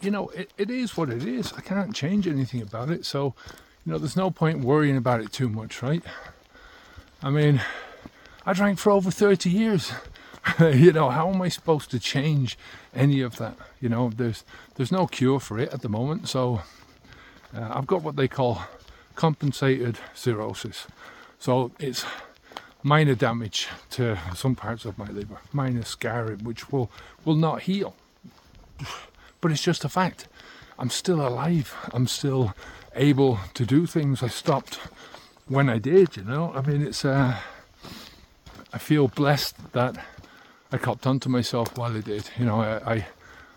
you know, it, it is what it is. I can't change anything about it. So, you know, there's no point worrying about it too much, right? I mean, I drank for over 30 years. you know, how am I supposed to change any of that? You know, there's there's no cure for it at the moment. So uh, I've got what they call compensated cirrhosis. So it's minor damage to some parts of my liver, minor scarring, which will will not heal. But it's just a fact. I'm still alive. I'm still able to do things. I stopped when I did. You know, I mean, it's. Uh, I feel blessed that I copped onto myself while I did. You know, I, I,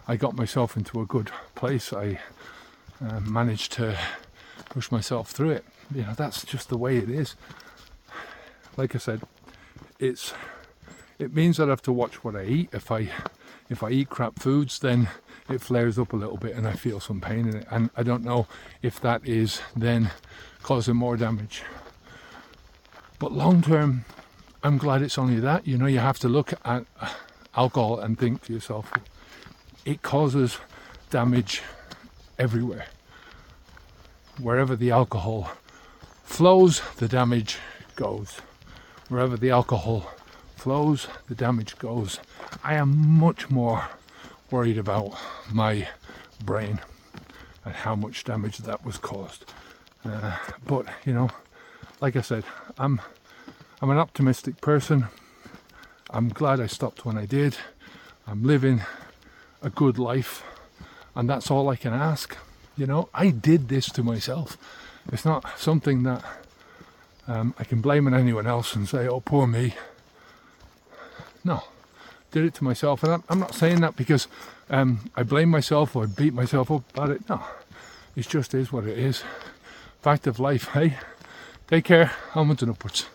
I got myself into a good place. I uh, managed to push myself through it. You know, that's just the way it is. Like I said, it's it means that I have to watch what I eat. If I if I eat crap foods, then it flares up a little bit and I feel some pain in it. And I don't know if that is then causing more damage. But long term, I'm glad it's only that. You know, you have to look at uh, alcohol and think to yourself, it causes damage everywhere. Wherever the alcohol flows, the damage goes. Wherever the alcohol flows, the damage goes. I am much more worried about my brain and how much damage that was caused. Uh, but you know, like I said, I'm I'm an optimistic person. I'm glad I stopped when I did. I'm living a good life, and that's all I can ask. You know, I did this to myself. It's not something that um, I can blame on anyone else and say, "Oh, poor me." No, did it to myself, and I'm not saying that because um, I blame myself or beat myself up about it. No, it just is what it is. Fact of life. Hey, take care. Onwards and upwards.